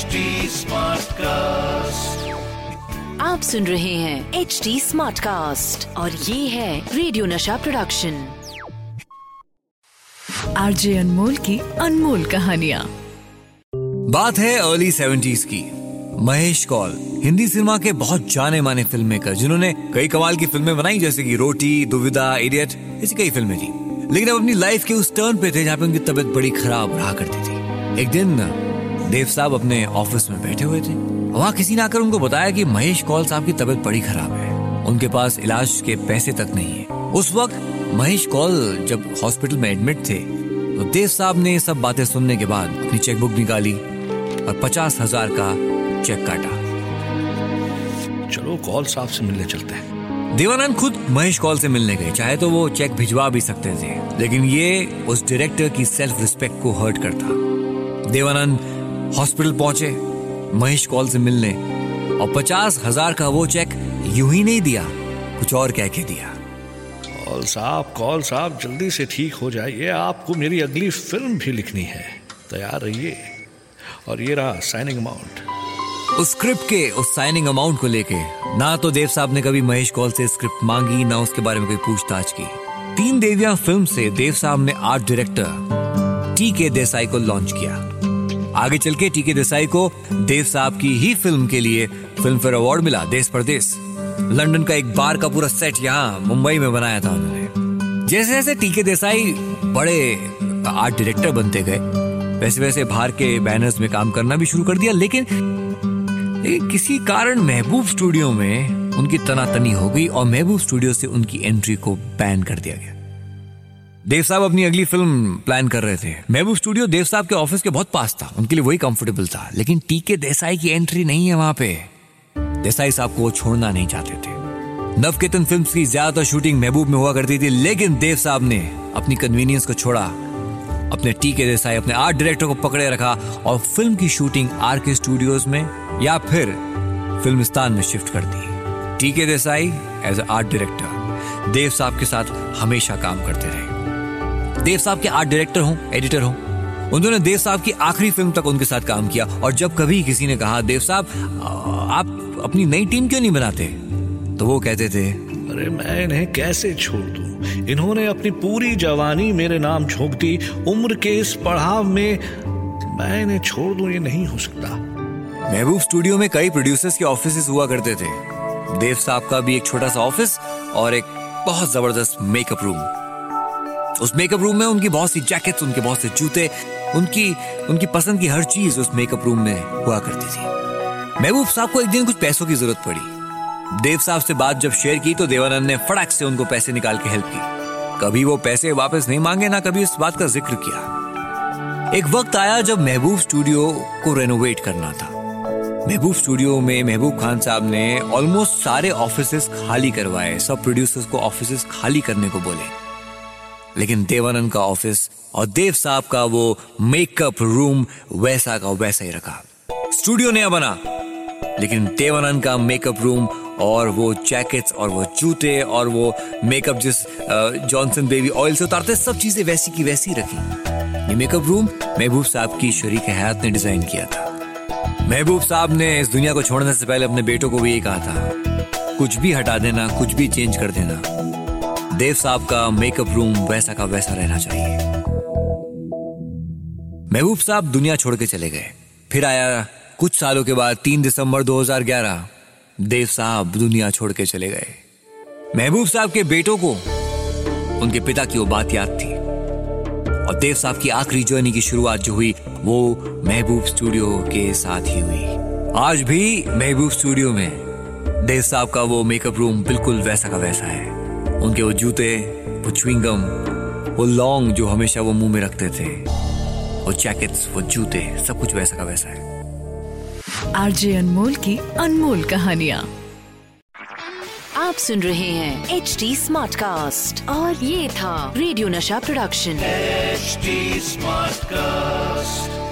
HD Smartcast. आप सुन रहे हैं एच डी स्मार्ट कास्ट और ये है रेडियो नशा प्रोडक्शन आरजे अनमोल की अनमोल कहानिया। बात है अर्ली सेवेंटीज की। महेश कौल हिंदी सिनेमा के बहुत जाने माने फ़िल्म मेकर जिन्होंने कई कमाल की फ़िल्में बनाई जैसे कि रोटी दुविधा इडियट ऐसी कई फ़िल्में थी लेकिन अब अपनी लाइफ के उस टर्न पे थे जहाँ पे उनकी तबीयत बड़ी खराब रहा करती थी। एक दिन देव साहब अपने ऑफ़िस में बैठे हुए थे। वहाँ किसी ने आकर उनको बताया कि महेश कौल साहब की तबीयत बड़ी खराब है। उनके पास इलाज के पैसे तक नहीं है। उस वक्त महेश कौल जब हॉस्पिटल में एडमिट थे तो देव साहब ने सब बातें सुनने के बाद अपनी चेकबुक निकाली और पचास हज़ार का चेक काटा। चलो कॉल साहब से मिलने चलते हैं। देवानंद खुद महेश कौल से मिलने गए। चाहे तो वो चेक भिजवा भी सकते थे लेकिन ये उस डायरेक्टर की सेल्फ रिस्पेक्ट को हर्ट करता। देवानंद हॉस्पिटल पहुँचे महेश कॉल से मिलने और पचास हज़ार का वो चेक यूँ ही नहीं दिया कुछ और कह के दिया। कॉल साहब कॉल साहब जल्दी से ठीक हो जाइए आपको मेरी अगली फ़िल्म भी लिखनी है। तैयार रहिए। और ये रहा साइनिंग अमाउंट उस स्क्रिप्ट के उस साइनिंग अमाउंट को लेके ना तो देव साहब ने कभी महेश कौल से स्क्रिप्ट मांगी ना उसके बारे में कोई पूछताछ की। तीन देवियाँ फ़िल्म से देव साहब ने art director T K Desai को लॉन्च किया। आगे चल के टीके देसाई को देव साहब की ही फ़िल्म के लिए फ़िल्म फेयर अवार्ड मिला देश परदेश। लंदन का एक बार का पूरा सेट यहाँ मुंबई में बनाया था उन्होंने। जैसे जैसे टीके देसाई बड़े आर्ट डायरेक्टर बनते गए, वैसे वैसे बाहर के बैनर्स में काम करना भी शुरू कर दिया, लेकिन लेकिन किसी कारण महबूब स्टूडियो में उनकी तनातनी हो गई और महबूब स्टूडियो से उनकी एंट्री को बैन कर दिया गया। देव साहब अपनी अगली फ़िल्म प्लान कर रहे थे। महबूब स्टूडियो देव साहब के ऑफ़िस के बहुत पास था। उनके लिए वही कंफर्टेबल था। लेकिन टीके देसाई की एंट्री नहीं है वहाँ पे। देसाई साहब को छोड़ना नहीं चाहते थे। नवकेतन फ़िल्म की ज़्यादातर शूटिंग महबूब में हुआ करती थी। लेकिन देव साहब ने अपनी कन्वीनियंस को छोड़ा। अपने टी के देसाई, अपने आर्ट डायरेक्टर को पकड़े रखा और फ़िल्म की शूटिंग आर के स्टूडियोज में या फिर फिल्मिस्तान में शिफ्ट कर दी। T K Desai as a art director Dev Saab के साथ हमेशा काम करते रहे। देव साहब के आर्ट डायरेक्टर हों एडिटर हों। उन्होंने देव साहब की आखिरी फ़िल्म तक उनके साथ काम किया और जब कभी किसी ने कहा देव साहब आप अपनी नई टीम क्यों नहीं बनाते? तो वो कहते थे अरे मैं इन्हें कैसे छोड़ दूँ? इन्होंने अपनी पूरी जवानी मेरे नाम झोंक दी उम्र के इस पड़ाव में मैं इन्हें छोड़ दूँ ये नहीं हो सकता। महबूब स्टूडियो में कई प्रोड्यूसर्स के ऑफ़िस हुआ करते थे। देव साहब का भी एक छोटा सा ऑफ़िस और एक बहुत ज़बरदस्त मेकअप रूम उस मेकअप रूम में उनकी बहुत सी जैकेट्स उनके बहुत से जूते, उनकी उनकी पसंद की हर चीज़ उस मेकअप रूम में हुआ करती थी। महबूब साहब को एक दिन कुछ पैसों की ज़रूरत पड़ी। देव साहब से बात जब शेयर की तो देवानंद ने फटाक से उनको पैसे निकाल के हेल्प की। कभी वो पैसे वापस नहीं मांगे, ना कभी इस बात का ज़िक्र किया। एक वक्त आया जब महबूब स्टूडियो को रेनोवेट करना था। महबूब स्टूडियो में महबूब खान साहब ने ऑलमोस्ट सारे ऑफ़िस खाली करवाए। सब प्रोड्यूसर्स को ऑफ़िस खाली करने को बोले। लेकिन देवानंद का ऑफ़िस और देव साहब का वो मेकअप रूम वैसा का वैसा ही रखा। स्टूडियो नया बना, लेकिन देवानंद का मेकअप रूम और वो जैकेट्स और वो जूते और वो मेकअप जिस जॉनसन बेबी ऑयल से उतारते, सब चीज़ें वैसी की वैसी रखी। ये मेकअप रूम महबूब साहब की शरीक हयात ने डिज़ाइन किया था। महबूब साहब ने इस दुनिया को छोड़ने से पहले अपने बेटों को भी ये कहा था, कुछ भी हटा देना, कुछ भी चेंज कर देना। देव साहब का मेकअप रूम वैसा का वैसा रहना चाहिए। महबूब साहब दुनिया छोड़ के चले गए। फिर आया कुछ सालों के बाद तीन दिसंबर 2011 देव साहब दुनिया छोड़ के चले गए। महबूब साहब के बेटों को उनके पिता की वो बात याद थी। और देव साहब की आखिरी जर्नी की शुरुआत जो हुई, वो महबूब स्टूडियो के साथ ही हुई। आज भी महबूब स्टूडियो में देव साहब का वो मेकअप रूम बिल्कुल वैसा का वैसा है। उनके वो जूते वो च्विंगम वो लॉन्ग जो हमेशा वो मुँह में रखते थे वो जैकेट्स वो जूते सब कुछ वैसा का वैसा है। आरजे अनमोल की अनमोल कहानियाँ। आप सुन रहे हैं एच डी स्मार्ट कास्ट और ये था रेडियो नशा प्रोडक्शन एच स्मार्ट Smartcast.